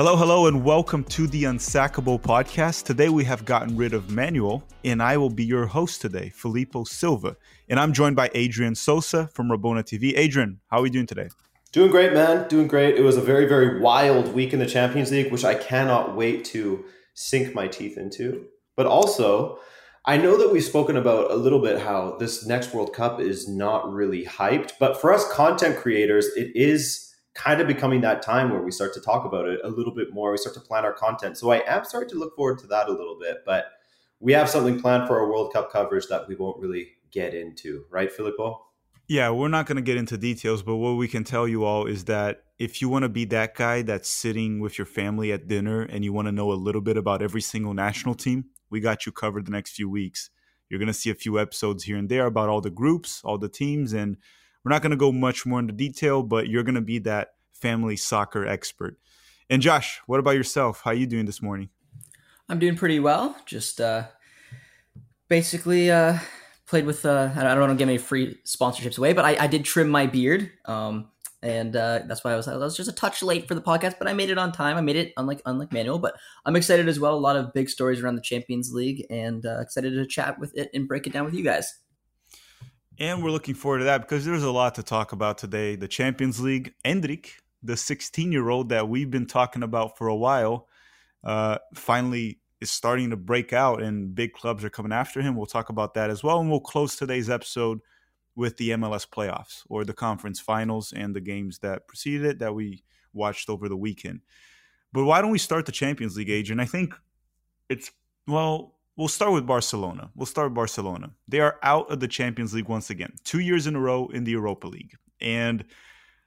Hello, hello, and welcome to the Unsackable podcast. Today we have gotten rid of Manuel, and I will be your host today, Filippo Silva. And I'm joined by Adrian Sosa from Rabona TV. Adrian, how are we doing today? Doing great, man. Doing great. It was a very, very wild week in the Champions League, which I cannot wait to sink my teeth into. But also, I know that we've spoken about a little bit how this next World Cup is not really hyped, but for us content creators, it is kind of becoming that time where we start to talk about it a little bit more. We start to plan our content. So I am starting to look forward to that a little bit, but we have something planned for our World Cup coverage that we won't really get into, right, Filippo? Yeah, we're not going to get into details, but what we can tell you all is that if you want to be that guy that's sitting with your family at dinner and you want to know a little bit about every single national team, we got you covered the next few weeks. You're going to see a few episodes here and there about all the groups, all the teams, and we're not going to go much more into detail, but you're going to be that family soccer expert. And Josh, what about yourself? How are you doing this morning? I'm doing pretty well. Just uh, basically uh, played with. Uh, I don't want to give any free sponsorships away, but I, I did trim my beard, um, and uh, that's why I was I was just a touch late for the podcast, but I made it on time. I made it unlike unlike Manuel, but I'm excited as well. A lot of big stories around the Champions League, and uh, excited to chat with it and break it down with you guys. And we're looking forward to that because there's a lot to talk about today. The Champions League, Endrick, the 16 year old that we've been talking about for a while, uh, finally is starting to break out and big clubs are coming after him. We'll talk about that as well. And we'll close today's episode with the MLS playoffs or the conference finals and the games that preceded it that we watched over the weekend. But why don't we start the Champions League, Adrian? I think it's, well, We'll start with Barcelona. We'll start with Barcelona. They are out of the Champions League once again, two years in a row in the Europa League. And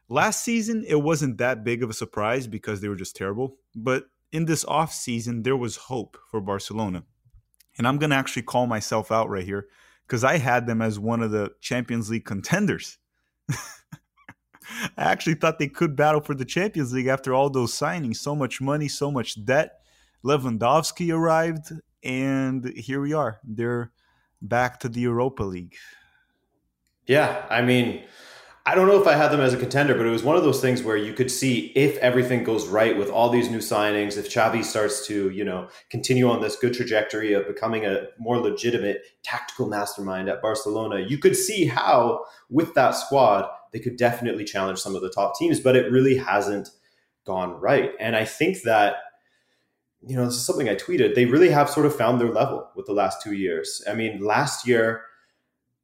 last season, it wasn't that big of a surprise because they were just terrible. But in this off season, there was hope for Barcelona. And I'm going to actually call myself out right here because I had them as one of the Champions League contenders. I actually thought they could battle for the Champions League after all those signings. So much money, so much debt. Lewandowski arrived and here we are. They're back to the Europa League. Yeah, I mean, I don't know if I had them as a contender, but it was one of those things where you could see if everything goes right with all these new signings, if Xavi starts to, you know, continue on this good trajectory of becoming a more legitimate tactical mastermind at Barcelona, you could see how with that squad they could definitely challenge some of the top teams, but it really hasn't gone right. And I think that you know, this is something I tweeted. They really have sort of found their level with the last two years. I mean, last year,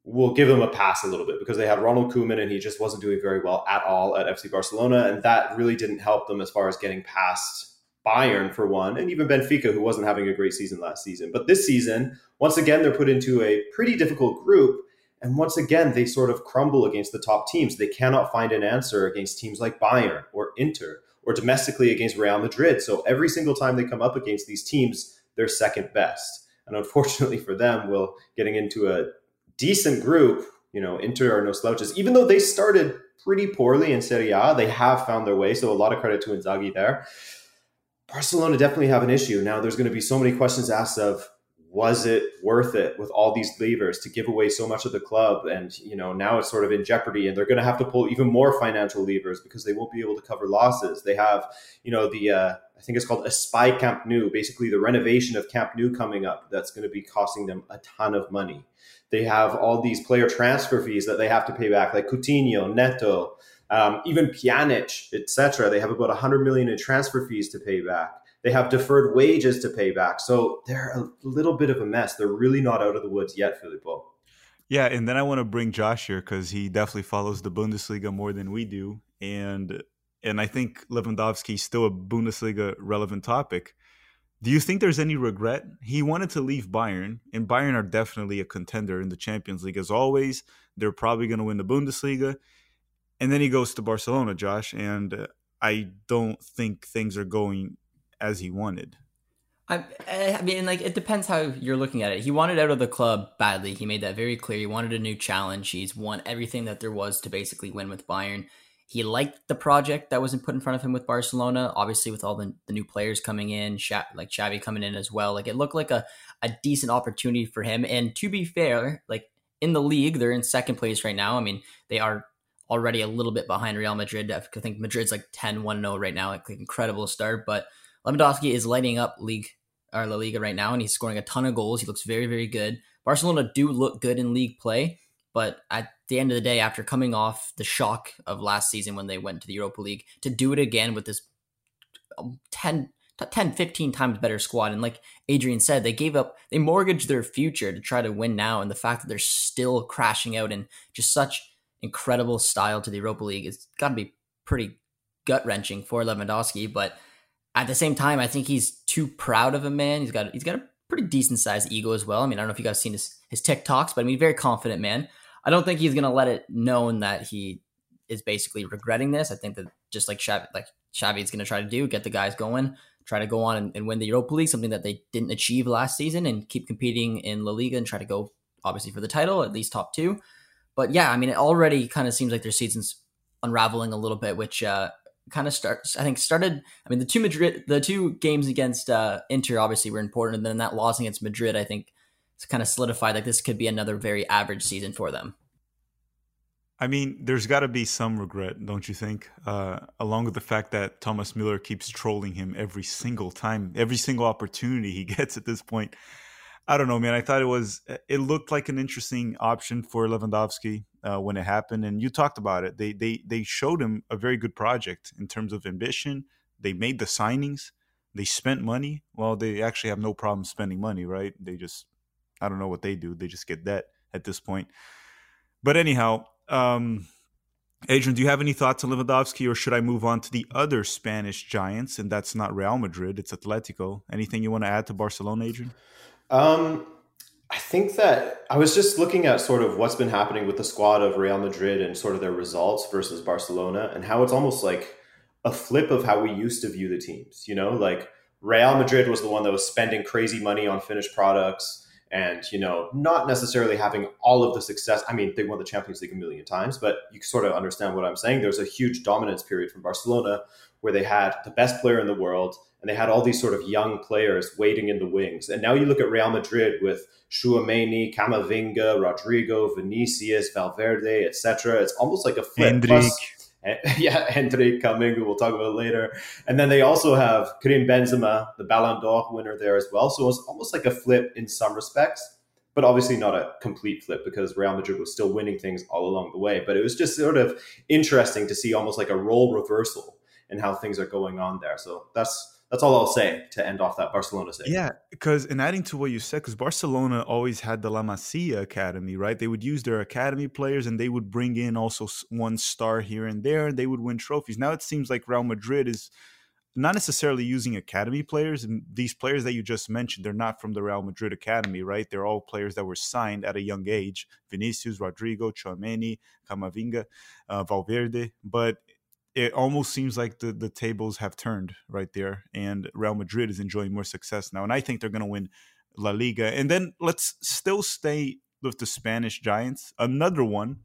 we'll give them a pass a little bit because they had Ronald Koeman and he just wasn't doing very well at all at FC Barcelona. And that really didn't help them as far as getting past Bayern for one, and even Benfica, who wasn't having a great season last season. But this season, once again, they're put into a pretty difficult group. And once again, they sort of crumble against the top teams. They cannot find an answer against teams like Bayern or Inter or domestically against Real Madrid. So every single time they come up against these teams, they're second best. And unfortunately for them, will getting into a decent group, you know, Inter are no slouches. Even though they started pretty poorly in Serie A, they have found their way. So a lot of credit to Inzaghi there. Barcelona definitely have an issue. Now there's going to be so many questions asked of was it worth it with all these levers to give away so much of the club? And you know now it's sort of in jeopardy and they're going to have to pull even more financial levers because they won't be able to cover losses. They have you know the uh, i think it's called Espai Camp Nou basically the renovation of Camp Nou coming up that's going to be costing them a ton of money. They have all these player transfer fees that they have to pay back like Coutinho Neto um, even Pjanic etc they have about 100 million in transfer fees to pay back they have deferred wages to pay back. So they're a little bit of a mess. They're really not out of the woods yet, Filippo. Yeah, and then I want to bring Josh here because he definitely follows the Bundesliga more than we do, and and I think Lewandowski is still a Bundesliga relevant topic. Do you think there's any regret? He wanted to leave Bayern, and Bayern are definitely a contender in the Champions League as always. They're probably going to win the Bundesliga, and then he goes to Barcelona, Josh, and I don't think things are going as he wanted. I, eh, I mean, like it depends how you're looking at it. He wanted out of the club badly. He made that very clear. He wanted a new challenge. He's won everything that there was to basically win with Bayern. He liked the project that wasn't put in front of him with Barcelona. Obviously, with all the, the new players coming in, like Xavi coming in as well, like it looked like a, a decent opportunity for him. And to be fair, like in the league, they're in second place right now. I mean, they are already a little bit behind Real Madrid. I think Madrid's like 10 1 0 right now, like incredible start. But Lewandowski is lighting up league or La Liga right now, and he's scoring a ton of goals. He looks very, very good. Barcelona do look good in league play, but at the end of the day, after coming off the shock of last season when they went to the Europa League, to do it again with this um, 10, 10 15 times better squad. And like Adrian said, they gave up, they mortgaged their future to try to win now. And the fact that they're still crashing out in just such incredible style to the Europa League has got to be pretty gut wrenching for Lewandowski. But at the same time, I think he's too proud of a man. He's got he's got a pretty decent sized ego as well. I mean, I don't know if you guys seen his his TikToks, but I mean, very confident man. I don't think he's gonna let it known that he is basically regretting this. I think that just like Xavi, like Xavi is gonna try to do, get the guys going, try to go on and, and win the Europa League, something that they didn't achieve last season, and keep competing in La Liga and try to go obviously for the title, at least top two. But yeah, I mean, it already kind of seems like their season's unraveling a little bit, which uh, kind of starts. I think started. I mean, the two Madrid, the two games against uh, Inter obviously were important, and then that loss against Madrid, I think, it's kind of solidified like this could be another very average season for them. I mean, there's got to be some regret, don't you think? Uh, along with the fact that Thomas Müller keeps trolling him every single time, every single opportunity he gets at this point. I don't know, man. I thought it was, it looked like an interesting option for Lewandowski uh, when it happened, and you talked about it. They they they showed him a very good project in terms of ambition. They made the signings. They spent money. Well, they actually have no problem spending money, right? They just, I don't know what they do. They just get debt at this point. But anyhow, um, Adrian, do you have any thoughts on Lewandowski, or should I move on to the other Spanish giants? And that's not Real Madrid; it's Atletico. Anything you want to add to Barcelona, Adrian? Um, I think that I was just looking at sort of what's been happening with the squad of Real Madrid and sort of their results versus Barcelona and how it's almost like a flip of how we used to view the teams. You know, like Real Madrid was the one that was spending crazy money on finished products and, you know, not necessarily having all of the success. I mean, they won the Champions League a million times, but you sort of understand what I'm saying. There's a huge dominance period from Barcelona where they had the best player in the world and they had all these sort of young players waiting in the wings. And now you look at Real Madrid with Tchouameni, Camavinga, Rodrygo, Vinicius, Valverde, etc. It's almost like a flip. Plus, eh, yeah, Endrick coming, we'll talk about later. And then they also have Karim Benzema, the Ballon d'Or winner there as well. So it's almost like a flip in some respects, but obviously not a complete flip because Real Madrid was still winning things all along the way. But it was just sort of interesting to see almost like a role reversal in how things are going on there. So that's that's all I'll say to end off that Barcelona segment. Yeah, because and adding to what you said, because Barcelona always had the La Masia Academy, right? They would use their academy players and they would bring in also one star here and there, and they would win trophies. Now it seems like Real Madrid is not necessarily using academy players, and these players that you just mentioned, they're not from the Real Madrid academy, right? They're all players that were signed at a young age: Vinicius, Rodrygo Tchouameni, Camavinga, uh, Valverde. But it almost seems like the the tables have turned right there, and Real Madrid is enjoying more success now, and I think they're going to win La Liga. And then let's still stay with the Spanish Giants. Another one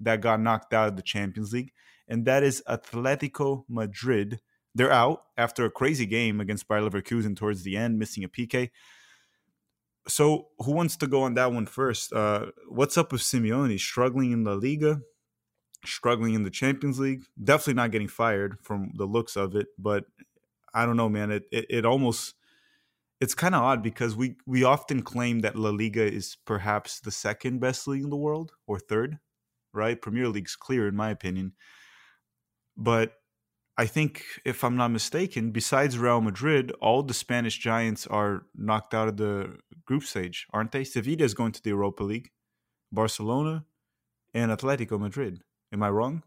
that got knocked out of the Champions League, and that is Atletico Madrid. They're out after a crazy game against Bayer Leverkusen towards the end, missing a PK. So, who wants to go on that one first? Uh, what's up with Simeone? Struggling in La Liga? Struggling in the Champions League. Definitely not getting fired from the looks of it, but I don't know, man. It it, it almost it's kind of odd because we we often claim that La Liga is perhaps the second best league in the world or third, right? Premier League's clear in my opinion. But I think if I'm not mistaken, besides Real Madrid, all the Spanish giants are knocked out of the group stage, aren't they? Sevilla is going to the Europa League, Barcelona, and Atletico Madrid. Am I wrong?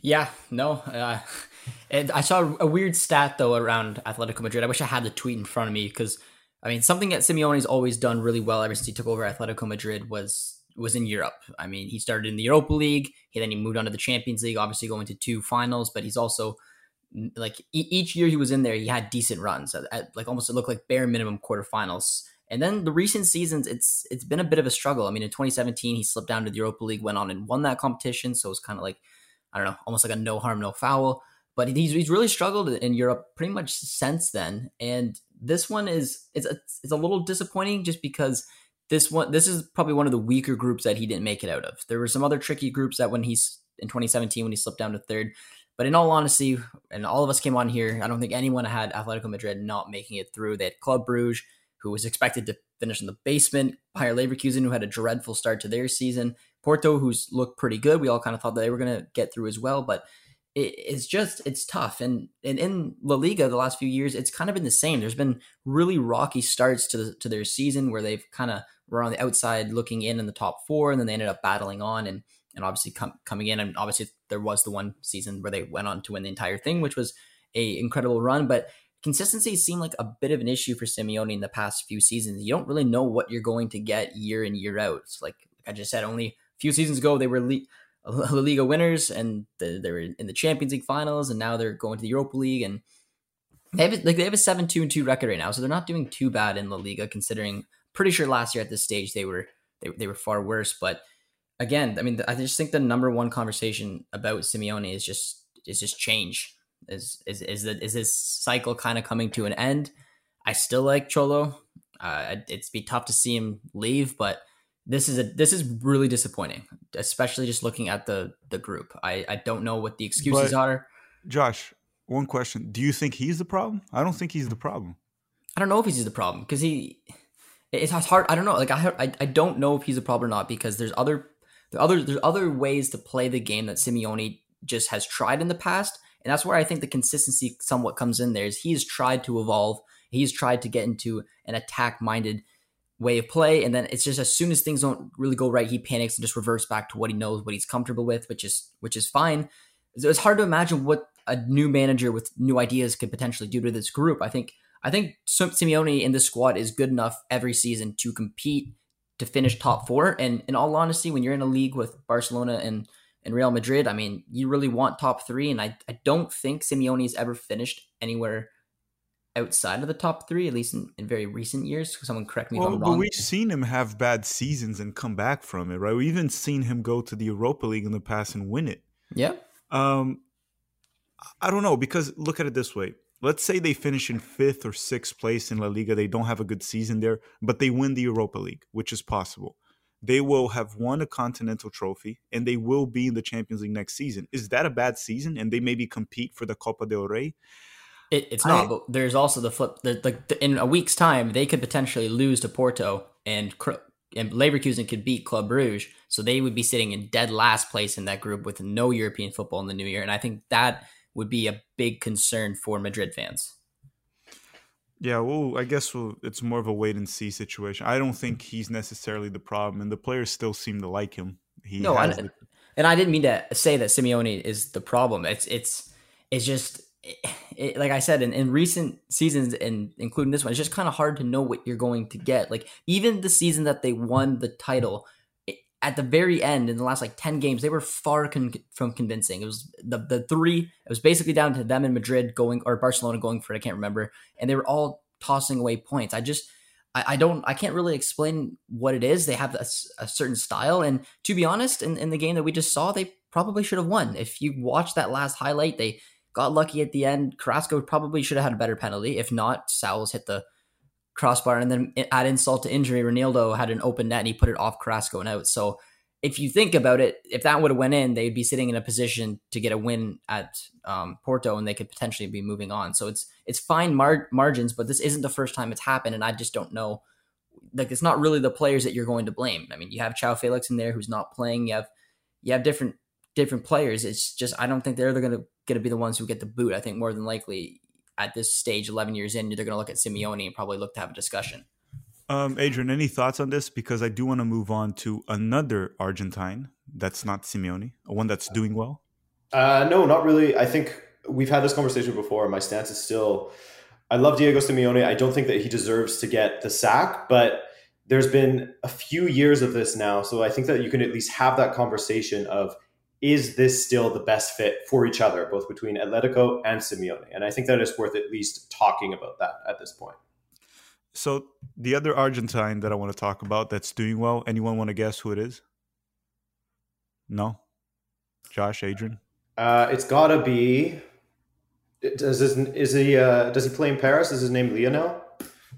Yeah, no. Uh, I saw a weird stat though around Atletico Madrid. I wish I had the tweet in front of me because I mean something that Simeone's always done really well ever since he took over Atletico Madrid was was in Europe. I mean, he started in the Europa League, he then he moved on to the Champions League, obviously going to two finals, but he's also like each year he was in there, he had decent runs at, at like almost it looked like bare minimum quarterfinals. And then the recent seasons, it's it's been a bit of a struggle. I mean, in 2017, he slipped down to the Europa League, went on and won that competition. So it's kind of like, I don't know, almost like a no harm, no foul. But he's, he's really struggled in Europe pretty much since then. And this one is it's a, it's a little disappointing just because this one this is probably one of the weaker groups that he didn't make it out of. There were some other tricky groups that when he's in 2017 when he slipped down to third. But in all honesty, and all of us came on here, I don't think anyone had Atletico Madrid not making it through. They had Club Bruges, who was expected to finish in the basement, Bayer Leverkusen, who had a dreadful start to their season, Porto, who's looked pretty good. We all kind of thought that they were going to get through as well, but it, it's just it's tough. And and in La Liga, the last few years, it's kind of been the same. There's been really rocky starts to the, to their season where they've kind of were on the outside looking in in the top four, and then they ended up battling on and and obviously com- coming in. And obviously there was the one season where they went on to win the entire thing, which was a incredible run. But consistency seemed like a bit of an issue for Simeone in the past few seasons. You don't really know what you're going to get year in year out. It's like, I just said, only a few seasons ago they were La Liga winners and the, they were in the Champions League finals, and now they're going to the Europa League and. They have, like they have a seven two and two record right now, so they're not doing too bad in La Liga. Considering, pretty sure last year at this stage they were they, they were far worse. But again, I mean, I just think the number one conversation about Simeone is just is just change. Is is is that is this cycle kind of coming to an end? I still like Cholo. Uh, it'd be tough to see him leave, but this is a this is really disappointing, especially just looking at the the group. I I don't know what the excuses But- are. Josh, one question: Do you think he's the problem? I don't think he's the problem. I don't know if he's the problem because he. It's hard. I don't know. Like I, I, I don't know if he's a problem or not because there's other, there are other, there's other ways to play the game that Simeone just has tried in the past, and that's where I think the consistency somewhat comes in. There is he's tried to evolve. He's tried to get into an attack-minded way of play, and then it's just as soon as things don't really go right, he panics and just reverts back to what he knows, what he's comfortable with, which is which is fine. It's hard to imagine what a new manager with new ideas could potentially do to this group. I think I think Simeone in this squad is good enough every season to compete to finish top four. And in all honesty, when you're in a league with Barcelona and, and Real Madrid, I mean, you really want top three. And I, I don't think Simeone's ever finished anywhere outside of the top three, at least in, in very recent years. Someone correct me if I'm but wrong. we've seen him have bad seasons and come back from it, right? We've even seen him go to the Europa League in the past and win it. yeah. Um, I don't know because look at it this way. Let's say they finish in fifth or sixth place in La Liga. They don't have a good season there, but they win the Europa League, which is possible. They will have won a continental trophy and they will be in the Champions League next season. Is that a bad season? And they maybe compete for the Copa del Rey? It, it's I- not, but there's also the flip. The, the, the- in a week's time, they could potentially lose to Porto, and and Leverkusen could beat Club Bruges, so they would be sitting in dead last place in that group with no European football in the new year. And I think that would be a big concern for Madrid fans. Yeah, well, I guess well, it's more of a wait and see situation. I don't think he's necessarily the problem, and the players still seem to like him. He No, I, the- and I didn't mean to say that Simeone is the problem. It's it's it's just it, like I said in, in recent seasons, and including this one, it's just kind of hard to know what you're going to get. Like even the season that they won the title, it, at the very end in the last like ten games, they were far con- from convincing. It was the the three. It was basically down to them in Madrid going or Barcelona going for it. I can't remember, and they were all tossing away points. I just. I I don't. I can't really explain what it is. They have a certain style, and to be honest, in, in the game that we just saw, they probably should have won. If you watch that last highlight, they got lucky at the end. Carrasco probably should have had a better penalty. If not, Saúl's hit the crossbar, and then add insult to injury, Reinildo had an open net and he put it off Carrasco and out. So if you think about it, if that would have went in, they'd be sitting in a position to get a win at um, Porto, and they could potentially be moving on. So it's it's fine mar- margins, but this isn't the first time it's happened, and I just don't know. Like it's not really the players that you're going to blame. I mean, you have João Félix in there who's not playing. You have you have different different players. It's just I don't think they're going to going to be the ones who get the boot. I think more than likely at this stage, 11 years in, they're going to look at Simeone and probably look to have a discussion. Um, Adrian, any thoughts on this? Because I do want to move on to another Argentine that's not Simeone, one that's doing well. Uh, no, not really. I think we've had this conversation before. My stance is still I love Diego Simeone. I don't think that he deserves to get the sack, but there's been a few years of this now. So I think that you can at least have that conversation of is this still the best fit for each other, both between Atletico and Simeone? And I think that it's worth at least talking about that at this point. So the other Argentine that I want to talk about that's doing well. Anyone want to guess who it is? No. Josh, Adrian. Uh, it's got to be. Does his, is he uh, does he play in Paris? Is his name Lionel?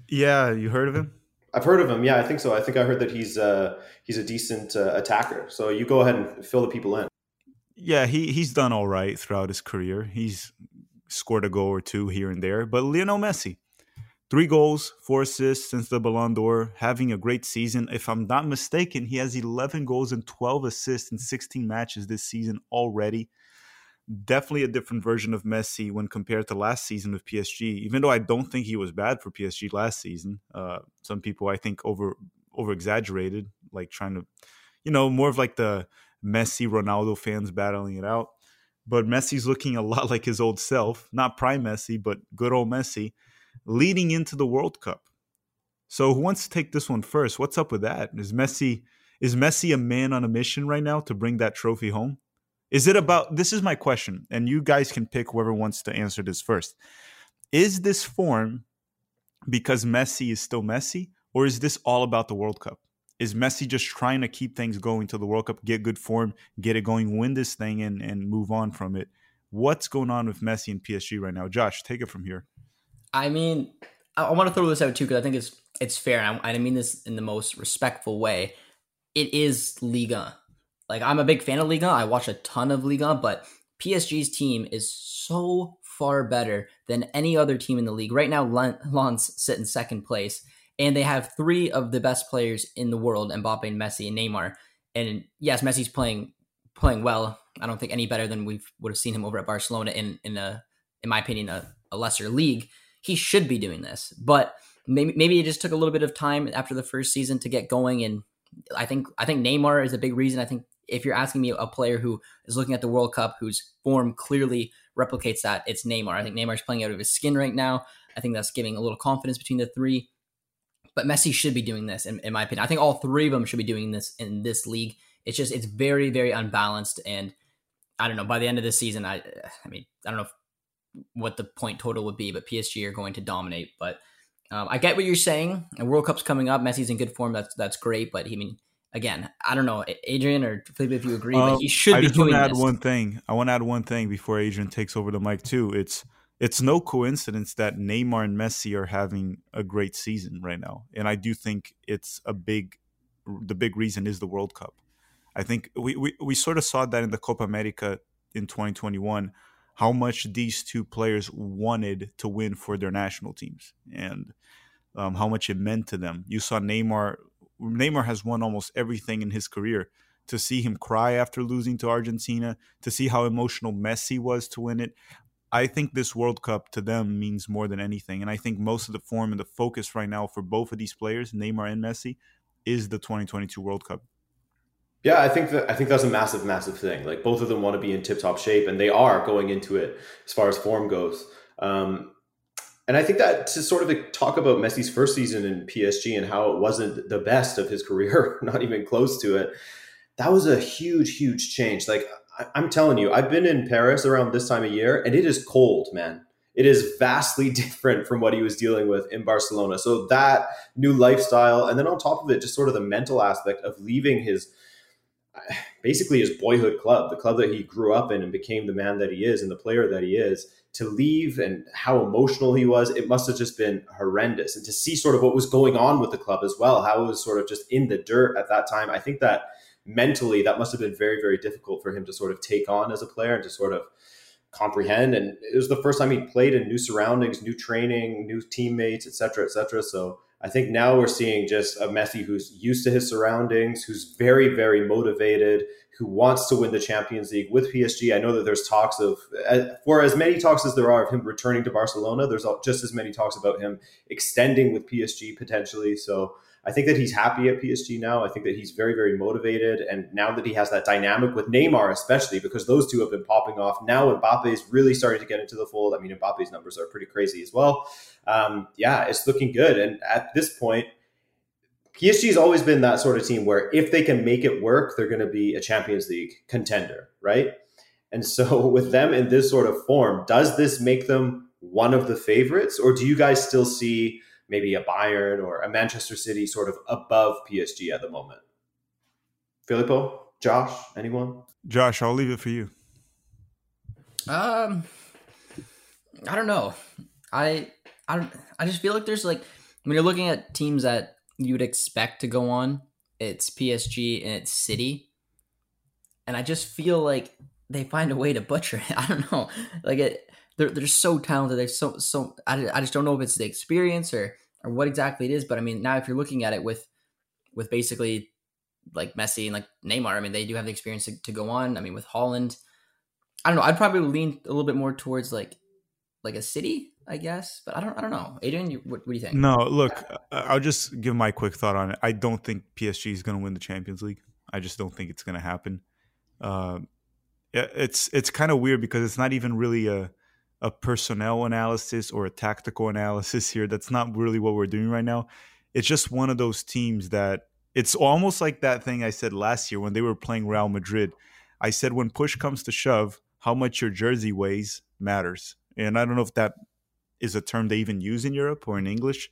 Yeah, you heard of him? I've heard of him. Yeah, I think so. I think I heard that he's uh, he's a decent uh, attacker. So you go ahead and fill the people in. Yeah, he he's done all right throughout his career. He's scored a goal or two here and there. But Lionel Messi, three goals, four assists since the Ballon d'Or, having a great season. If I'm not mistaken, he has 11 goals and 12 assists in 16 matches this season already. Definitely a different version of Messi when compared to last season with PSG. Even though I don't think he was bad for PSG last season, uh, some people I think over over exaggerated, like trying to, you know, more of like the Messi Ronaldo fans battling it out but Messi's looking a lot like his old self, not prime Messi, but good old Messi, leading into the World Cup. So who wants to take this one first? What's up with that? Is Messi is Messi a man on a mission right now to bring that trophy home? Is it about this is my question, and you guys can pick whoever wants to answer this first. Is this form because Messi is still Messi, or is this all about the World Cup? Is Messi just trying to keep things going to the World Cup, get good form, get it going, win this thing, and and move on from it? What's going on with Messi and PSG right now? Josh, take it from here. I mean, I, want to throw this out too because I think it's it's fair, and I, I mean this in the most respectful way. It is Liga. Like I'm a big fan of Liga. I watch a ton of Liga, but PSG's team is so far better than any other team in the league. Right now, Lens sit in second place and they have three of the best players in the world: Mbappe, and Messi, and Neymar. And yes, Messi's playing playing well. I don't think any better than we would have seen him over at Barcelona in in a, in my opinion, a, a lesser league. He should be doing this, but maybe maybe it just took a little bit of time after the first season to get going. And I think I think Neymar is a big reason. I think if you're asking me a player who is looking at the World Cup whose form clearly replicates that, it's Neymar. I think Neymar's playing out of his skin right now. I think that's giving a little confidence between the three. But Messi should be doing this, in, in my opinion. I think all three of them should be doing this in this league. It's just it's very very unbalanced, and I don't know. By the end of this season, I I mean I don't know if, what the point total would be, but PSG are going to dominate. But um, I get what you're saying. And World Cup's coming up. Messi's in good form. That's that's great. But he I mean again, I don't know, Adrian or Felipe, if you agree, um, but he should I be just doing want to add this. one thing. I want to add one thing before Adrian takes over the mic too. It's it's no coincidence that Neymar and Messi are having a great season right now, and I do think it's a big, the big reason is the World Cup. I think we we, we sort of saw that in the Copa America in 2021, how much these two players wanted to win for their national teams, and um, how much it meant to them. You saw Neymar. Neymar has won almost everything in his career. To see him cry after losing to Argentina, to see how emotional Messi was to win it, I think this World Cup to them means more than anything. And I think most of the form and the focus right now for both of these players, Neymar and Messi, is the 2022 World Cup. Yeah, I think that I think that's a massive, massive thing. Like both of them want to be in tip-top shape, and they are going into it as far as form goes. Um, and I think that to sort of talk about Messi's first season in PSG and how it wasn't the best of his career, not even close to it, that was a huge, huge change. Like I'm telling you, I've been in Paris around this time of year, and it is cold, man. It is vastly different from what he was dealing with in Barcelona. So that new lifestyle, and then on top of it, just sort of the mental aspect of leaving his basically his boyhood club, the club that he grew up in and became the man that he is and the player that he is, to leave and how emotional he was, it must have just been horrendous. And to see sort of what was going on with the club as well, how it was sort of just in the dirt at that time, I think that mentally that must have been very very difficult for him to sort of take on as a player and to sort of comprehend. And it was the first time he played in new surroundings new training new teammates etc etc so i think now we're seeing just a messi who's used to his surroundings who's very very motivated who wants to win the champions league with psg i know that there's talks of uh, for as many talks as there are of him returning to barcelona there's just as many talks about him extending with psg potentially so I think that he's happy at PSG now. I think that he's very, very motivated. And now that he has that dynamic with Neymar, especially because those two have been popping off, now Mbappe is really starting to get into the fold. I mean, Mbappe's numbers are pretty crazy as well. Um, yeah, it's looking good. And at this point, PSG has always been that sort of team where if they can make it work, they're going to be a Champions League contender, right? And so with them in this sort of form, does this make them one of the favorites, or do you guys still see? maybe a Bayern or a Manchester City sort of above PSG at the moment? Filippo, Josh, anyone? Josh, I'll leave it for you. Um, I don't know. I I don't. I just feel like there's like when you're looking at teams that you would expect to go on, it's PSG and it's City, and I just feel like they find a way to butcher it. I don't know. Like it, they're they're so talented. They're so so. I, I just don't know if it's the experience or or what exactly it is. But I mean, now if you're looking at it with with basically like Messi and like Neymar, I mean, they do have the experience to, to go on. I mean, with Haaland, I don't know. I'd probably lean a little bit more towards like like a city, I guess. But I don't I don't know. Adrian, you, what, what do you think? No, look, I'll just give my quick thought on it. I don't think PSG is going to win the Champions League. I just don't think it's going to happen. Uh, it's it's kind of weird because it's not even really a a personnel analysis or a tactical analysis here. That's not really what we're doing right now. It's just one of those teams that it's almost like that thing I said last year when they were playing Real Madrid. I said when push comes to shove, how much your jersey weighs matters. And I don't know if that is a term they even use in Europe or in English,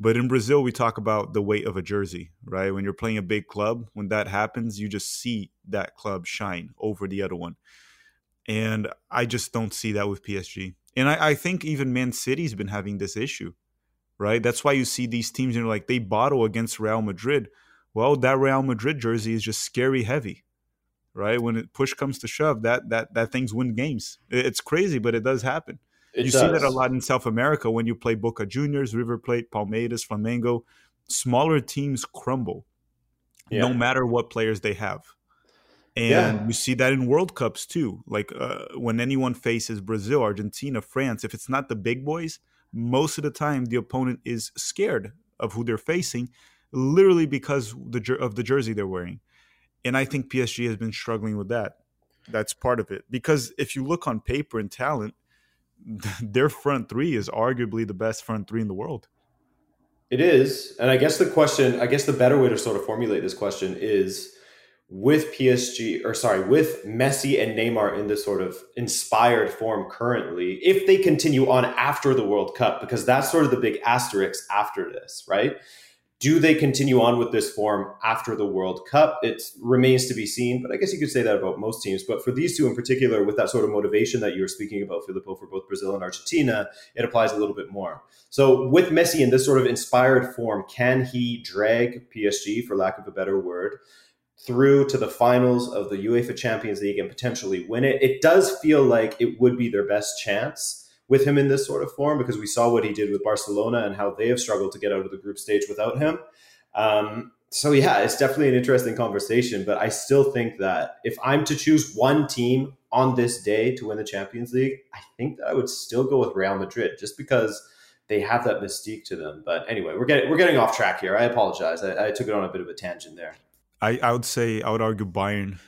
but in Brazil we talk about the weight of a jersey, right? When you're playing a big club, when that happens, you just see that club shine over the other one. And I just don't see that with PSG. And I, I think even Man City's been having this issue, right? That's why you see these teams, you know, like they bottle against Real Madrid. Well, that Real Madrid jersey is just scary heavy, right? When it push comes to shove, that that that things win games. It's crazy, but it does happen. It you does. see that a lot in South America when you play Boca Juniors, River Plate, Palmeiras, Flamengo. Smaller teams crumble, yeah. no matter what players they have and yeah. you see that in World Cups too. Like uh, when anyone faces Brazil, Argentina, France, if it's not the big boys, most of the time the opponent is scared of who they're facing, literally because the of the jersey they're wearing. And I think PSG has been struggling with that. That's part of it. Because if you look on paper and talent, their front three is arguably the best front three in the world. It is. And I guess the question, I guess the better way to sort of formulate this question is with PSG or sorry, with Messi and Neymar in this sort of inspired form currently, if they continue on after the World Cup, because that's sort of the big asterisk after this, right? Do they continue on with this form after the World Cup? It remains to be seen, but I guess you could say that about most teams. But for these two in particular, with that sort of motivation that you were speaking about, Filippo, for both Brazil and Argentina, it applies a little bit more. So with Messi in this sort of inspired form, can he drag PSG, for lack of a better word, through to the finals of the UEFA Champions League and potentially win it. It does feel like it would be their best chance with him in this sort of form because we saw what he did with Barcelona and how they have struggled to get out of the group stage without him. Um, so yeah, it's definitely an interesting conversation, but I still think that if I'm to choose one team on this day to win the Champions League, I think that I would still go with Real Madrid just because they have that mystique to them. But anyway, we're getting we're getting off track here. I apologize. I, I took it on a bit of a tangent there. I, I would say I would argue Bayern,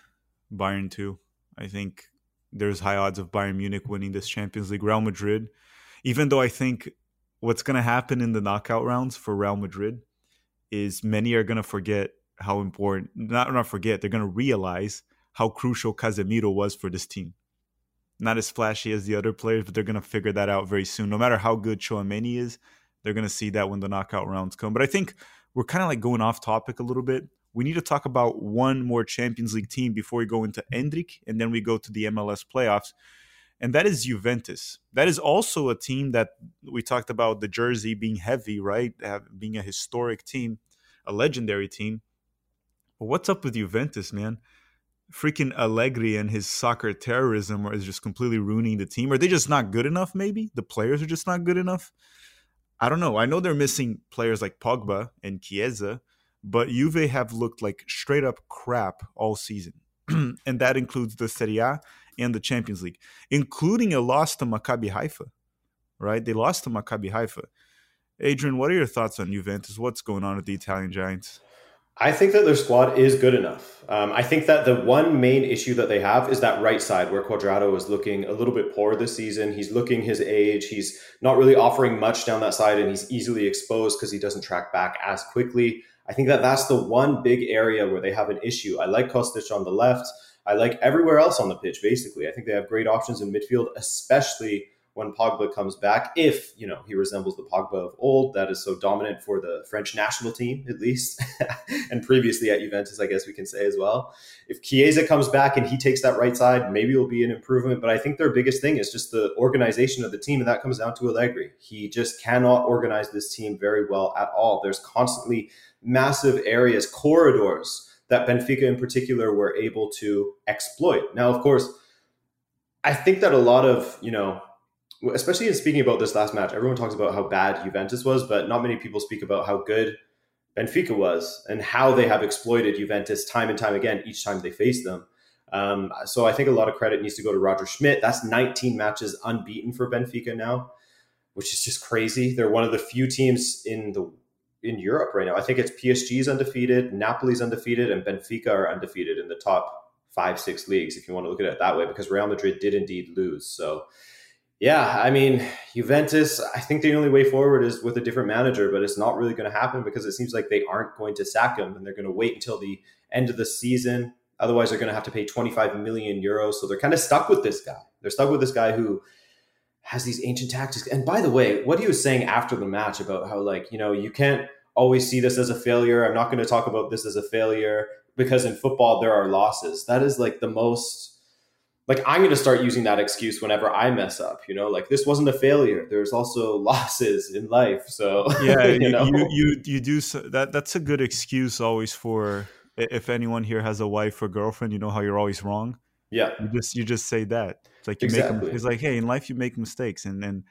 Bayern too. I think there's high odds of Bayern Munich winning this Champions League. Real Madrid, even though I think what's going to happen in the knockout rounds for Real Madrid is many are going to forget how important not not forget they're going to realize how crucial Casemiro was for this team. Not as flashy as the other players, but they're going to figure that out very soon. No matter how good Tchouameni is, they're going to see that when the knockout rounds come. But I think we're kind of like going off topic a little bit we need to talk about one more Champions League team before we go into Endrick, and then we go to the MLS playoffs. And that is Juventus. That is also a team that we talked about the jersey being heavy, right? being a historic team, a legendary team. But what's up with Juventus, man? Freaking Allegri and his soccer terrorism is just completely ruining the team. Are they just not good enough, maybe? The players are just not good enough? I don't know. I know they're missing players like Pogba and Chiesa, but Juve have looked like straight up crap all season. and that includes the Serie A and the Champions League, including a loss to Maccabi Haifa, right? They lost to Maccabi Haifa. Adrian, what are your thoughts on Juventus? What's going on with the Italian Giants? I think that their squad is good enough. Um, I think that the one main issue that they have is that right side where Cuadrado is looking a little bit poor this season. He's looking his age. He's not really offering much down that side, and he's easily exposed because he doesn't track back as quickly. I think that that's the one big area where they have an issue. I like Kostic on the left. I like everywhere else on the pitch, basically. I think they have great options in midfield, especially when Pogba comes back, if you know he resembles the Pogba of old, that is so dominant for the French national team, at least, and previously at Juventus, I guess we can say as well. If Chiesa comes back and he takes that right side, maybe it'll be an improvement. But I think their biggest thing is just the organization of the team, and that comes down to Allegri. He just cannot organize this team very well at all. There's constantly massive areas, corridors that Benfica in particular were able to exploit. Now, of course, I think that a lot of you know, especially in speaking about this last match, everyone talks about how bad Juventus was, but not many people speak about how good Benfica was and how they have exploited Juventus time and time again each time they face them. Um, so I think a lot of credit needs to go to Roger Schmidt. That's 19 matches unbeaten for Benfica now, which is just crazy. They're one of the few teams in the in Europe right now. I think it's PSG's undefeated, Napoli's undefeated, and Benfica are undefeated in the top five, six leagues, if you want to look at it that way, because Real Madrid did indeed lose. So yeah, I mean, Juventus, I think the only way forward is with a different manager, but it's not really going to happen because it seems like they aren't going to sack him and they're going to wait until the end of the season. Otherwise, they're going to have to pay 25 million euros. So they're kind of stuck with this guy. They're stuck with this guy who has these ancient tactics. And by the way, what he was saying after the match about how, like, you know, you can't always see this as a failure. I'm not going to talk about this as a failure because in football, there are losses. That is like the most like I'm going to start using that excuse whenever I mess up. You know, like this wasn't a failure. There's also losses in life. So yeah, you, you, know? you, you you do so, that. That's a good excuse always for if anyone here has a wife or girlfriend. You know how you're always wrong. Yeah, you just you just say that. It's like you exactly. make. It's like hey, in life you make mistakes, and and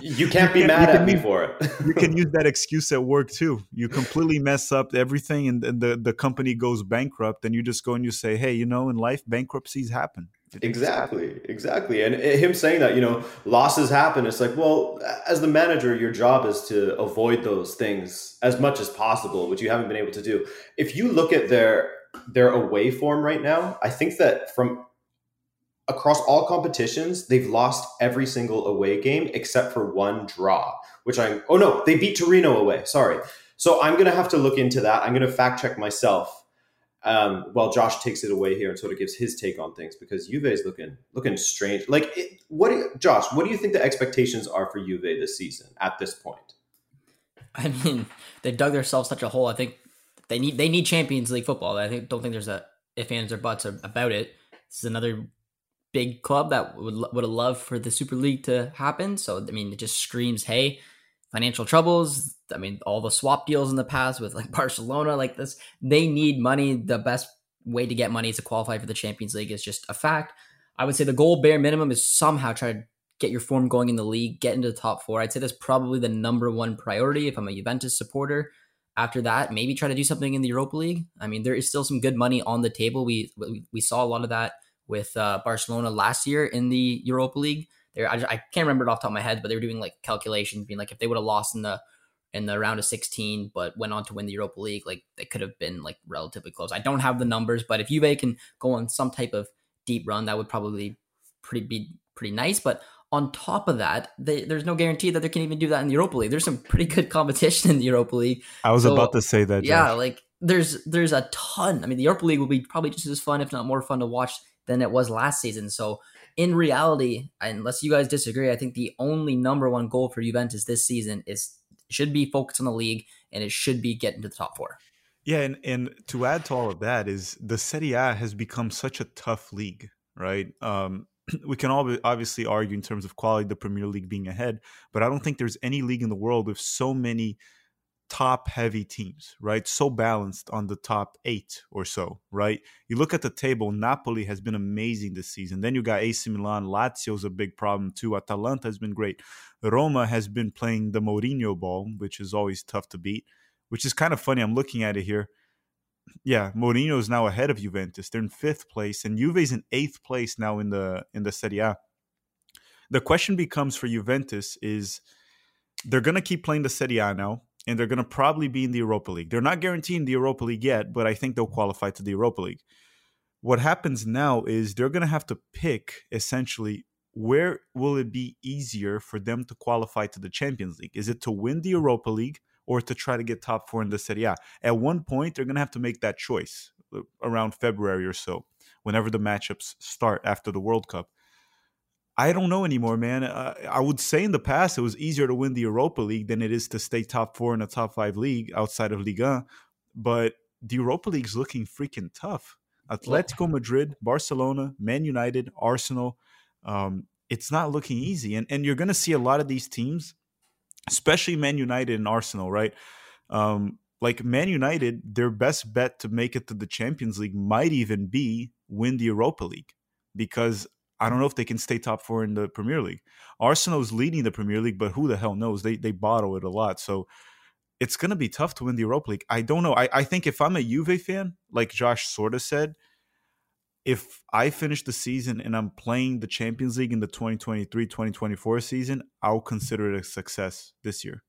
you can't be mad at me for it. you can use that excuse at work too. You completely mess up everything, and, and, the the company goes bankrupt. And you just go and you say, "Hey, you know, in life, bankruptcies happen." Exactly, exactly. And him saying that, you know, losses happen. It's like, well, as the manager, your job is to avoid those things as much as possible, which you haven't been able to do. If you look at their their away form right now, I think that from across all competitions, they've lost every single away game except for one draw, which I'm, oh no, they beat Torino away. Sorry. So I'm going to have to look into that. I'm going to fact check myself um, while Josh takes it away here and sort of gives his take on things because Juve is looking, looking strange. Like, it, what, do you, Josh, what do you think the expectations are for Juve this season at this point? I mean, they dug themselves such a hole. I think they need, they need Champions League football. I think, don't think there's a if, ands, or buts about it. This is another big club that would would have loved for the Super League to happen. So I mean, it just screams, hey, financial troubles. I mean, all the swap deals in the past with like Barcelona, like this, they need money. The best way to get money to qualify for the Champions League is just a fact. I would say the goal bare minimum is somehow try to get your form going in the league, get into the top four. I'd say that's probably the number one priority if I'm a Juventus supporter. After that, maybe try to do something in the Europa League. I mean, there is still some good money on the table. We we, we saw a lot of that with uh, Barcelona last year in the Europa League. There, I, I, can't remember it off the top of my head, but they were doing like calculations, being like if they would have lost in the in the round of 16, but went on to win the Europa League, like they could have been like relatively close. I don't have the numbers, but if Juve can go on some type of deep run, that would probably pretty be pretty nice. But on top of that, they, there's no guarantee that they can even do that in the Europa League. There's some pretty good competition in the Europa League. I was so, about to say that. Josh. Yeah, like there's there's a ton. I mean, the Europa League will be probably just as fun, if not more fun, to watch than it was last season. So in reality, unless you guys disagree, I think the only number one goal for Juventus this season is should be focused on the league and it should be getting to the top four. Yeah, and, and to add to all of that is the Serie A has become such a tough league, right? Um, we can all obviously argue in terms of quality, the Premier League being ahead, but I don't think there's any league in the world with so many top heavy teams, right? So balanced on the top eight or so, right? You look at the table, Napoli has been amazing this season. Then you got AC Milan, Lazio's a big problem too. Atalanta has been great. Roma has been playing the Mourinho ball, which is always tough to beat, which is kind of funny. I'm looking at it here. Yeah, Mourinho is now ahead of Juventus. They're in fifth place, and Juve's in eighth place now in the in the Serie A. The question becomes for Juventus is they're going to keep playing the Serie A now and they're going to probably be in the Europa League. They're not guaranteeing the Europa League yet, but I think they'll qualify to the Europa League. What happens now is they're going to have to pick essentially where will it be easier for them to qualify to the Champions League? Is it to win the Europa League or to try to get top four in the Serie A? At one point, they're going to have to make that choice uh, around February or so, whenever the matchups start after the World Cup. I don't know anymore, man. Uh, I would say in the past it was easier to win the Europa League than it is to stay top four in a top five league outside of Liga. But the Europa League is looking freaking tough. Atletico Madrid, Barcelona, Man United, Arsenal. Um, it's not looking easy, and and you're going to see a lot of these teams, especially Man United and Arsenal, right? Um, like Man United, their best bet to make it to the Champions League might even be win the Europa League because I don't know if they can stay top four in the Premier League. Arsenal's leading the Premier League, but who the hell knows? They they bottle it a lot. So it's gonna be tough to win the Europa League. I don't know. I, I think if I'm a Juve fan, like Josh sort of said, if I finish the season and I'm playing the Champions League in the 2023-2024 season, I'll consider it a success this year.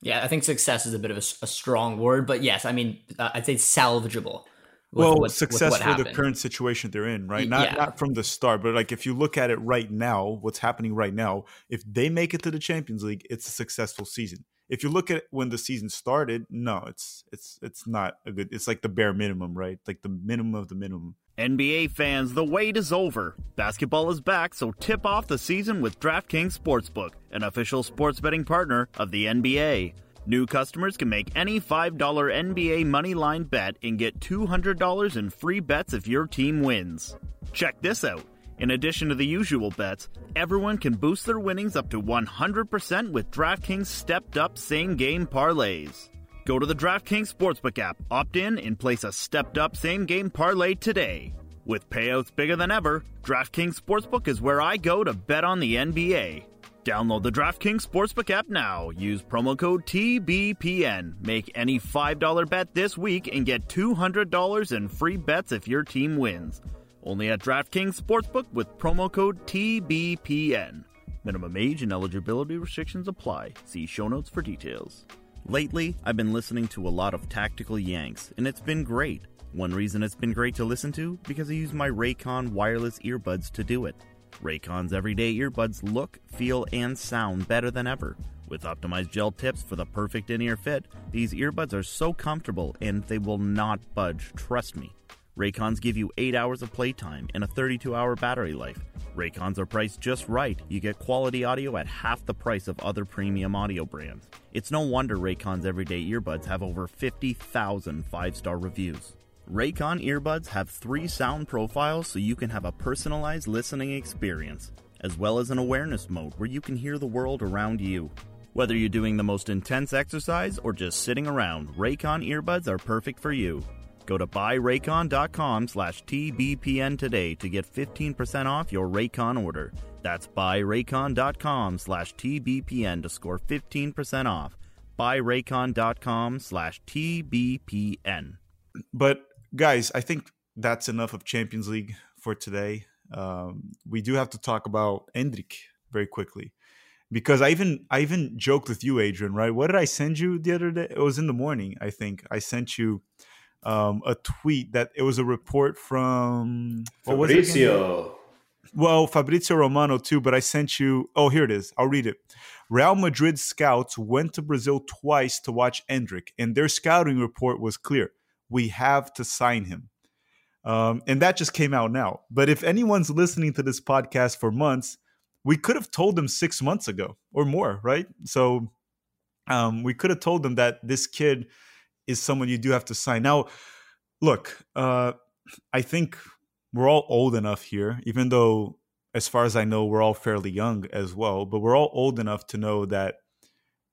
Yeah, I think success is a bit of a, a strong word, but yes, I mean, uh, I'd say salvageable. Well, what, success for happened. the current situation they're in, right? Not yeah. not from the start, but like if you look at it right now, what's happening right now, if they make it to the Champions League, it's a successful season. If you look at when the season started, no, it's it's it's not a good. It's like the bare minimum, right? Like the minimum of the minimum. NBA fans, the wait is over. Basketball is back, so tip off the season with DraftKings Sportsbook, an official sports betting partner of the NBA. New customers can make any $5 NBA moneyline bet and get $200 in free bets if your team wins. Check this out. In addition to the usual bets, everyone can boost their winnings up to 100% with DraftKings stepped up same game parlays. Go to the DraftKings Sportsbook app, opt in, and place a stepped up same game parlay today. With payouts bigger than ever, DraftKings Sportsbook is where I go to bet on the NBA. Download the DraftKings Sportsbook app now. Use promo code TBPN. Make any $5 bet this week and get $200 in free bets if your team wins. Only at DraftKings Sportsbook with promo code TBPN. Minimum age and eligibility restrictions apply. See show notes for details. Lately, I've been listening to a lot of Tactical Yanks, and it's been great. One reason it's been great to listen to because I use my Raycon wireless earbuds to do it. Raycon's everyday earbuds look, feel, and sound better than ever. With optimized gel tips for the perfect in ear fit, these earbuds are so comfortable and they will not budge, trust me. Raycons give you 8 hours of playtime and a 32 hour battery life. Raycons are priced just right. You get quality audio at half the price of other premium audio brands. It's no wonder Raycon's everyday earbuds have over 50,000 five star reviews. Raycon earbuds have three sound profiles so you can have a personalized listening experience, as well as an awareness mode where you can hear the world around you. Whether you're doing the most intense exercise or just sitting around, Raycon earbuds are perfect for you. Go to buyraycon.com slash TBPN today to get 15% off your Raycon order. That's buyraycon.com slash TBPN to score 15% off. Buyraycon.com slash TBPN. But guys, I think that's enough of Champions League for today. Um, we do have to talk about Endrick very quickly because I even I even joked with you, Adrian. Right? What did I send you the other day? It was in the morning. I think I sent you um, a tweet that it was a report from Fabrizio. Well, Fabrizio Romano too, but I sent you. Oh, here it is. I'll read it. Real Madrid scouts went to Brazil twice to watch Endrick, and their scouting report was clear. We have to sign him. Um, and that just came out now. But if anyone's listening to this podcast for months, we could have told them six months ago or more, right? So um, we could have told them that this kid is someone you do have to sign. Now, look, uh, I think we're all old enough here, even though, as far as I know, we're all fairly young as well, but we're all old enough to know that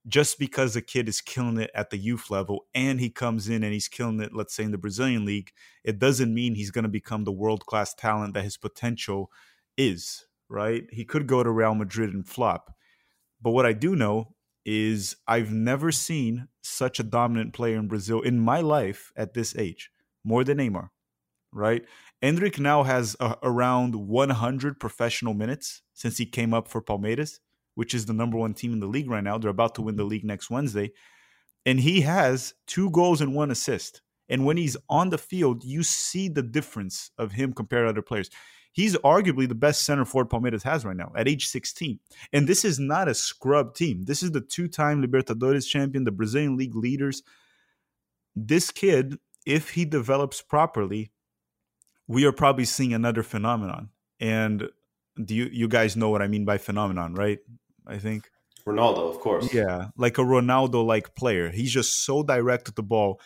just because a kid is killing it at the youth level and he comes in and he's killing it, let's say in the Brazilian league, it doesn't mean he's going to become the world class talent that his potential is, right? He could go to Real Madrid and flop. But what I do know is I've never seen such a dominant player in Brazil in my life at this age, more than Neymar, right? Endrick now has uh, around 100 professional minutes since he came up for Palmeiras, which is the number one team in the league right now. They're about to win the mm-hmm. league next Wednesday. And he has two goals and one assist. And when he's on the field, you see the difference of him compared to other players he's arguably the best center forward Palmeiras has right now at age 16. And this is not a scrub team. This is the two-time Libertadores champion, the Brazilian league leaders. This kid, if he develops properly, we are probably seeing another phenomenon. And do you you guys know what I mean by phenomenon, right? I think. Ronaldo, of course. Yeah, like a Ronaldo like player. He's just so direct at the ball.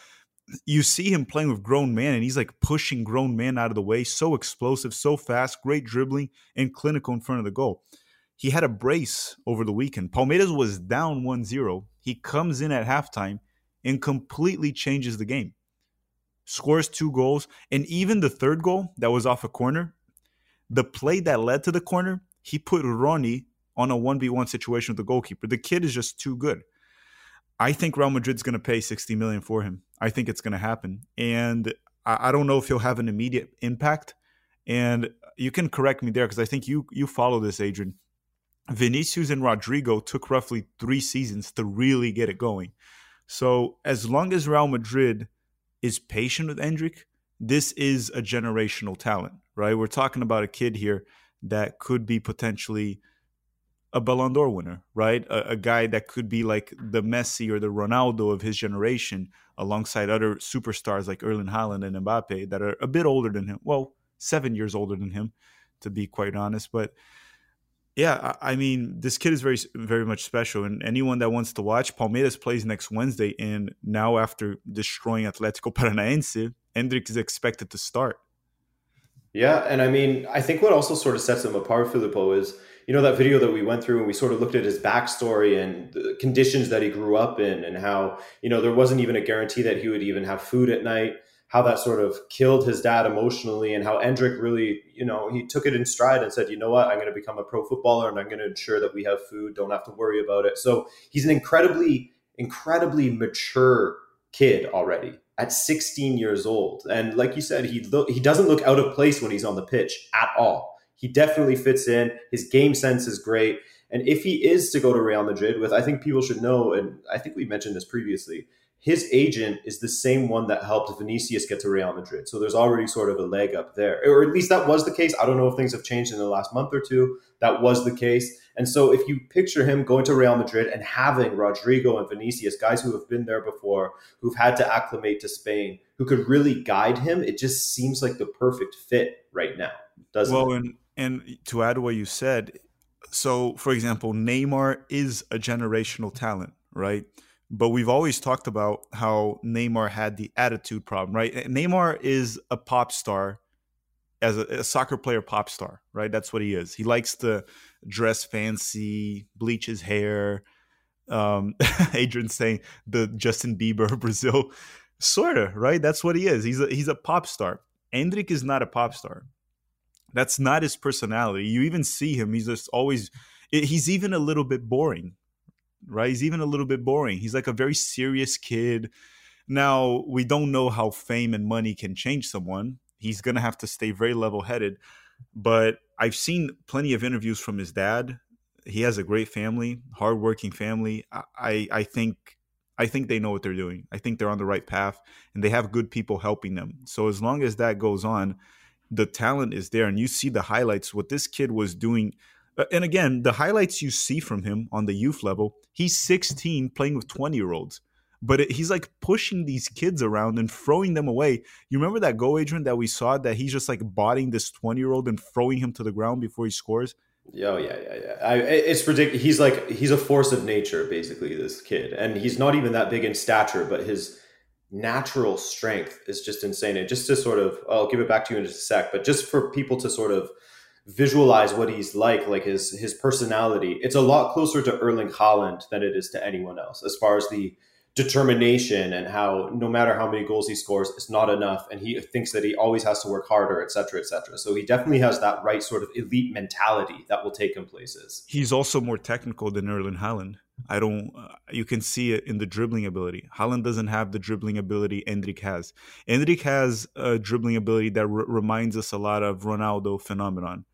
You see him playing with grown men and he's like pushing grown men out of the way. So explosive so fast great dribbling and clinical in front of the goal. He had a brace over the weekend. Palmeiras was down 1-0 he comes in at halftime and completely changes the game. Scores two goals and even the third goal that was off a corner The play that led to the corner, he put Rony on a 1v1 situation with the goalkeeper. The kid is just too good. I think Real Madrid's going to pay 60 million for him. I think it's going to happen. And I, I don't know if he'll have an immediate impact. And you can correct me there because I think you you follow this, Adrian. Vinicius and Rodrygo took roughly three seasons to really get it going. So as long as Real Madrid is patient with Endrick, this is a generational talent, right? We're talking about a kid here that could be potentially a Ballon d'Or winner, right? A, a, guy that could be like the Messi or the Ronaldo of his generation, alongside other superstars like Erling Haaland and Mbappe that are a bit older than him. Well, seven years older than him, to be quite honest. But yeah, I, I mean, this kid is very, very much special. And anyone that wants to watch, Palmeiras plays next Wednesday, and now after destroying Atletico Paranaense, Endrick is expected to start. Yeah, and I mean, I think what also sort of sets him apart, Filippo, is you know that video that we went through and we sort of looked at his backstory and the conditions that he grew up in and how you know there wasn't even a guarantee that he would even have food at night how that sort of killed his dad emotionally and how Endrick really you know he took it in stride and said you know what? I'm going to become a pro footballer and i'm going to ensure that we have food. Don't have to worry about it. So he's an incredibly incredibly mature kid already at 16 years old. And like you said he lo- he doesn't look out of place when he's on the pitch at all he definitely fits in. His game sense is great. And if he is to go to Real Madrid, with I think people should know, and I think we mentioned this previously, his agent is the same one that helped Vinicius get to Real Madrid. So there's already sort of a leg up there. Or at least that was the case. I don't know if things have changed in the last month or two. That was the case. And so if you picture him going to Real Madrid and having Rodrygo and Vinicius, guys who have been there before, who've had to acclimate to Spain, who could really guide him, it just seems like the perfect fit right now, doesn't well, it? And- and to add to what you said, so for example, Neymar is a generational talent, right? But we've always talked about how Neymar had the attitude problem, right? Neymar is a pop star as a, a, soccer player pop star, right? That's what he is. He likes to dress fancy, bleach his hair. Um, saying the Justin Bieber of Brazil, sorta, right? That's what he is. He's a he's a pop star. Endrick is not a pop star. That's not his personality. You even see him; he's just always. He's even a little bit boring, right? He's even a little bit boring. He's like a very serious kid. Now we don't know how fame and money can change someone. He's gonna have to stay very level-headed. But I've seen plenty of interviews from his dad. He has a great family, hardworking family. I I think I think they know what they're doing. I think they're on the right path, and they have good people helping them. So as long as that goes on, the talent is there and you see the highlights what this kid was doing uh, and again the highlights you see from him on the youth level he's 16 playing with 20 year olds but it, he's like pushing these kids around and throwing them away you remember that goal adrian that we saw that he's just like bodying this 20 year old and throwing him to the ground before he scores Oh yeah, yeah, yeah. I, it's ridiculous. He's like he's a force of nature, basically. This kid, and he's not even that big in stature, but his natural strength is just insane. And just to sort of, I'll give it back to you in just a sec, but just for people to sort of visualize what he's like, like his his personality, it's a lot closer to Erling Haaland than it is to anyone else as far as the determination and how no matter how many goals he scores, it's not enough, and he thinks that he always has to work harder, etc., etc. So he definitely has that right sort of elite mentality that will take him places. He's also more technical than Erling Haaland. I don't. Uh, you can see it in the dribbling ability. Haaland doesn't have the dribbling ability Endrick has. Endrick has a dribbling ability that r- reminds us a lot of Ronaldo phenomenon,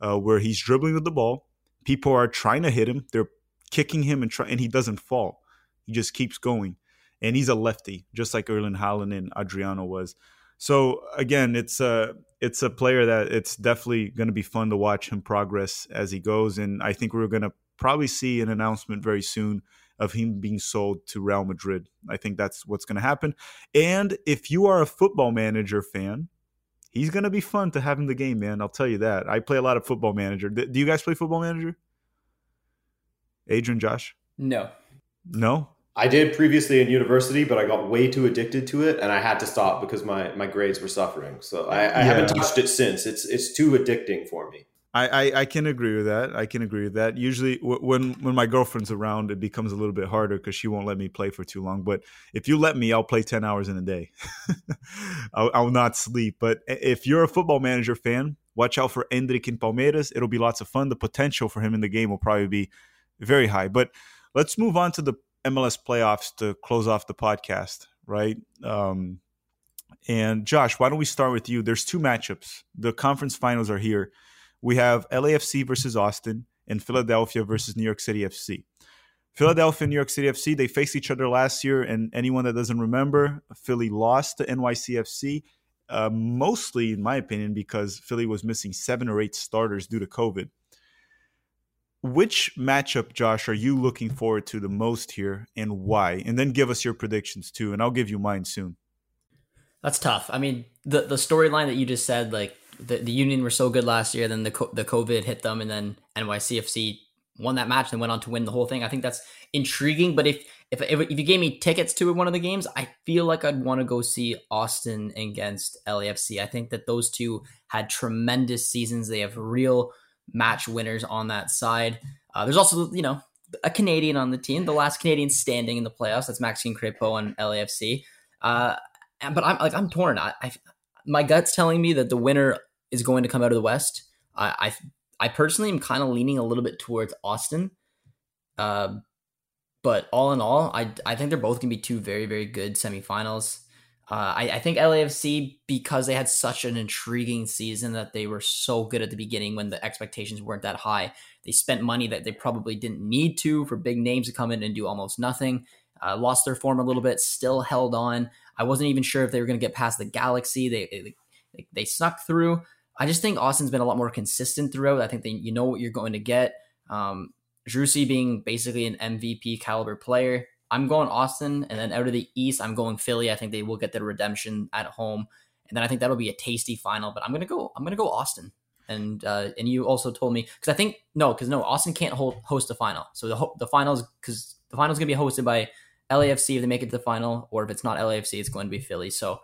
uh, where he's dribbling with the ball. People are trying to hit him. They're kicking him and try, and he doesn't fall. He just keeps going, and he's a lefty, just like Erling Haaland and Adriano was. So again, it's a it's a player that it's definitely going to be fun to watch him progress as he goes, and I think we're going to probably see an announcement very soon of him being sold to Real Madrid. I think that's what's going to happen. And if you are a football manager fan, he's going to be fun to have in the game, man. I'll tell you that. I play a lot of football manager. Do you guys play football manager? Adrian, Josh? No. No? I did previously in university, but I got way too addicted to it, and I had to stop because my, my grades were suffering. So I, I yeah. haven't touched it since. It's it's too addicting for me. I, I, I, can agree with that. I can agree with that. Usually, w- when when my girlfriend's around, it becomes a little bit harder because she won't let me play for too long. But if you let me, I'll play ten hours in a day. I'll, I'll, not sleep. But if you're a football manager fan, Watch out for Endrick in Palmeiras. It'll be lots of fun. The potential for him in the game will probably be very high. But let's move on to the MLS playoffs to close off the podcast, right? Um, and Josh, why don't we start with you? There's two matchups. The conference finals are here. We have LAFC versus Austin and Philadelphia versus New York City FC. Philadelphia and New York City FC, they faced each other last year, and anyone that doesn't remember, Philly lost to NYCFC, uh, mostly, in my opinion, because Philly was missing seven or eight starters due to COVID. Which matchup, Josh, are you looking forward to the most here and why? And then give us your predictions too, and I'll give you mine soon. That's tough. I mean, the the storyline that you just said, like the, the Union were so good last year, then the the COVID hit them, and then NYCFC won that match and went on to win the whole thing. I think that's intriguing. But if if if, you gave me tickets to one of the games, I feel like I'd want to go see Austin against LAFC. I think that those two had tremendous seasons. They have real match winners on that side. Uh, there's also you know a Canadian on the team, the last Canadian standing in the playoffs. That's Maxime Crepeau on LAFC. Uh, but I'm like I'm torn. I, I my gut's telling me that the winner is going to come out of the West. I I, I personally am kind of leaning a little bit towards Austin. Uh, but all in all, I I think they're both gonna be two very very good semifinals. Uh, I, I think LAFC because they had such an intriguing season that they were so good at the beginning when the expectations weren't that high. They spent money that they probably didn't need to for big names to come in and do almost nothing. Uh, lost their form a little bit, still held on. I wasn't even sure if they were going to get past the Galaxy. They, they they snuck through. I just think Austin's been a lot more consistent throughout. I think you know what you're going to get. Um, Driussi being basically an MVP caliber player. I'm going Austin, and then out of the East, I'm going Philly. I think they will get their redemption at home, and then I think that'll be a tasty final. But I'm gonna go. I'm gonna go Austin. And uh, and you also told me because I think no, because no, Austin can't hold, host the final. So the the finals because the finals gonna be hosted by LAFC if they make it to the final, or if it's not LAFC, it's going to be Philly. So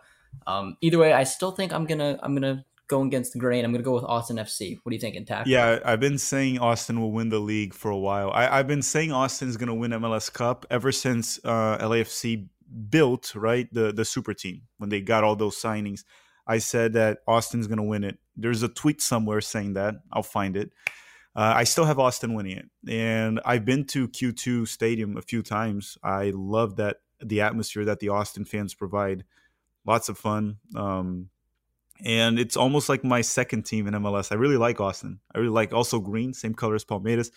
um, either way, I still think I'm gonna I'm gonna go against the grain. I'm gonna go with Austin FC. What do you think, Intact? Yeah, I've been saying Austin will win the league for a while. I, have been saying Austin's gonna win MLS Cup ever since uh, LAFC built right the the super team when they got all those signings. I said that Austin's gonna win it. There's a tweet somewhere saying that. I'll find it. Uh, I still have Austin winning it, and I've been to Q2 Stadium a few times. I love that the atmosphere that the Austin fans provide. Lots of fun, um, and it's almost like my second team in MLS. I really like Austin. I really like also green, same color as Palmeiras.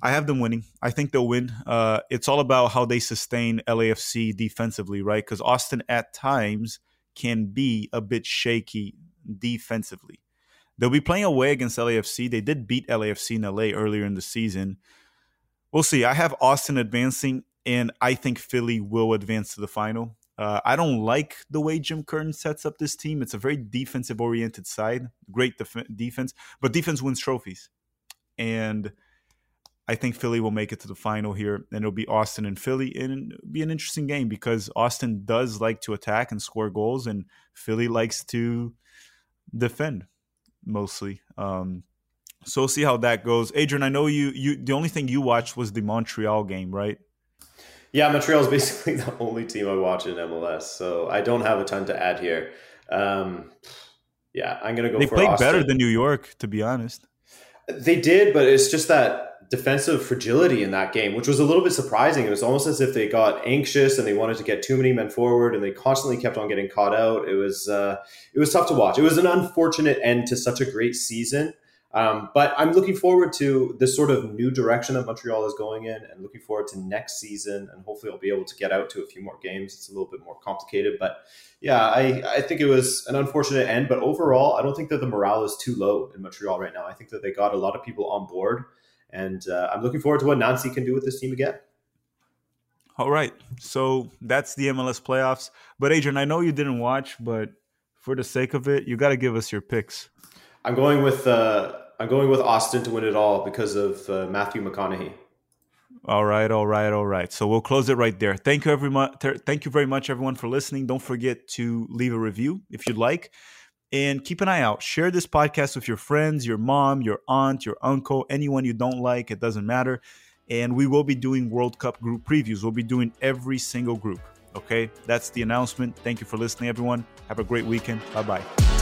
I have them winning. I think they'll win. Uh, it's all about how they sustain LAFC defensively, right? Because Austin at times can be a bit shaky defensively. They'll be playing away against LAFC. They did beat LAFC in LA earlier in the season. We'll see. I have Austin advancing, and I think Philly will advance to the final. Uh, I don't like the way Jim Curtin sets up this team. It's a very defensive oriented side, great def- defense, but defense wins trophies. And I think Philly will make it to the final here, and it'll be Austin and Philly, and it'll be an interesting game because Austin does like to attack and score goals, and Philly likes to defend mostly. Um, so we'll see how that goes. Adrian, I know you you the only thing you watched was the Montreal game, right? Yeah, Montreal is basically the only team I watch in MLS, so I don't have a ton to add here. Um, yeah, I'm gonna go. They played Austin. better than New York, to be honest. They did, but it's just that defensive fragility in that game, which was a little bit surprising. It was almost as if they got anxious and they wanted to get too many men forward, and they constantly kept on getting caught out. It was uh, it was tough to watch. It was an unfortunate end to such a great season. Um, but I'm looking forward to this sort of new direction that Montreal is going in, and looking forward to next season. And hopefully, I'll be able to get out to a few more games. It's a little bit more complicated, but yeah, I, I think it was an unfortunate end. But overall, I don't think that the morale is too low in Montreal right now. I think that they got a lot of people on board and uh, I'm looking forward to what Nancy can do with this team again. All right. So that's the MLS playoffs. But Adrian, I know you didn't watch, but for the sake of it, you got to give us your picks. I'm going with uh, I'm going with Austin to win it all because of uh, Matthew McConaughey. All right, all right, all right. So we'll close it right there. Thank you, everyone. Thank you very much, everyone, for listening. Don't forget to leave a review if you'd like. And keep an eye out. Share this podcast with your friends, your mom, your aunt, your uncle, anyone you don't like. It doesn't matter. And we will be doing World Cup group previews. We'll be doing every single group. Okay. That's the announcement. Thank you for listening, everyone. Have a great weekend. Bye bye.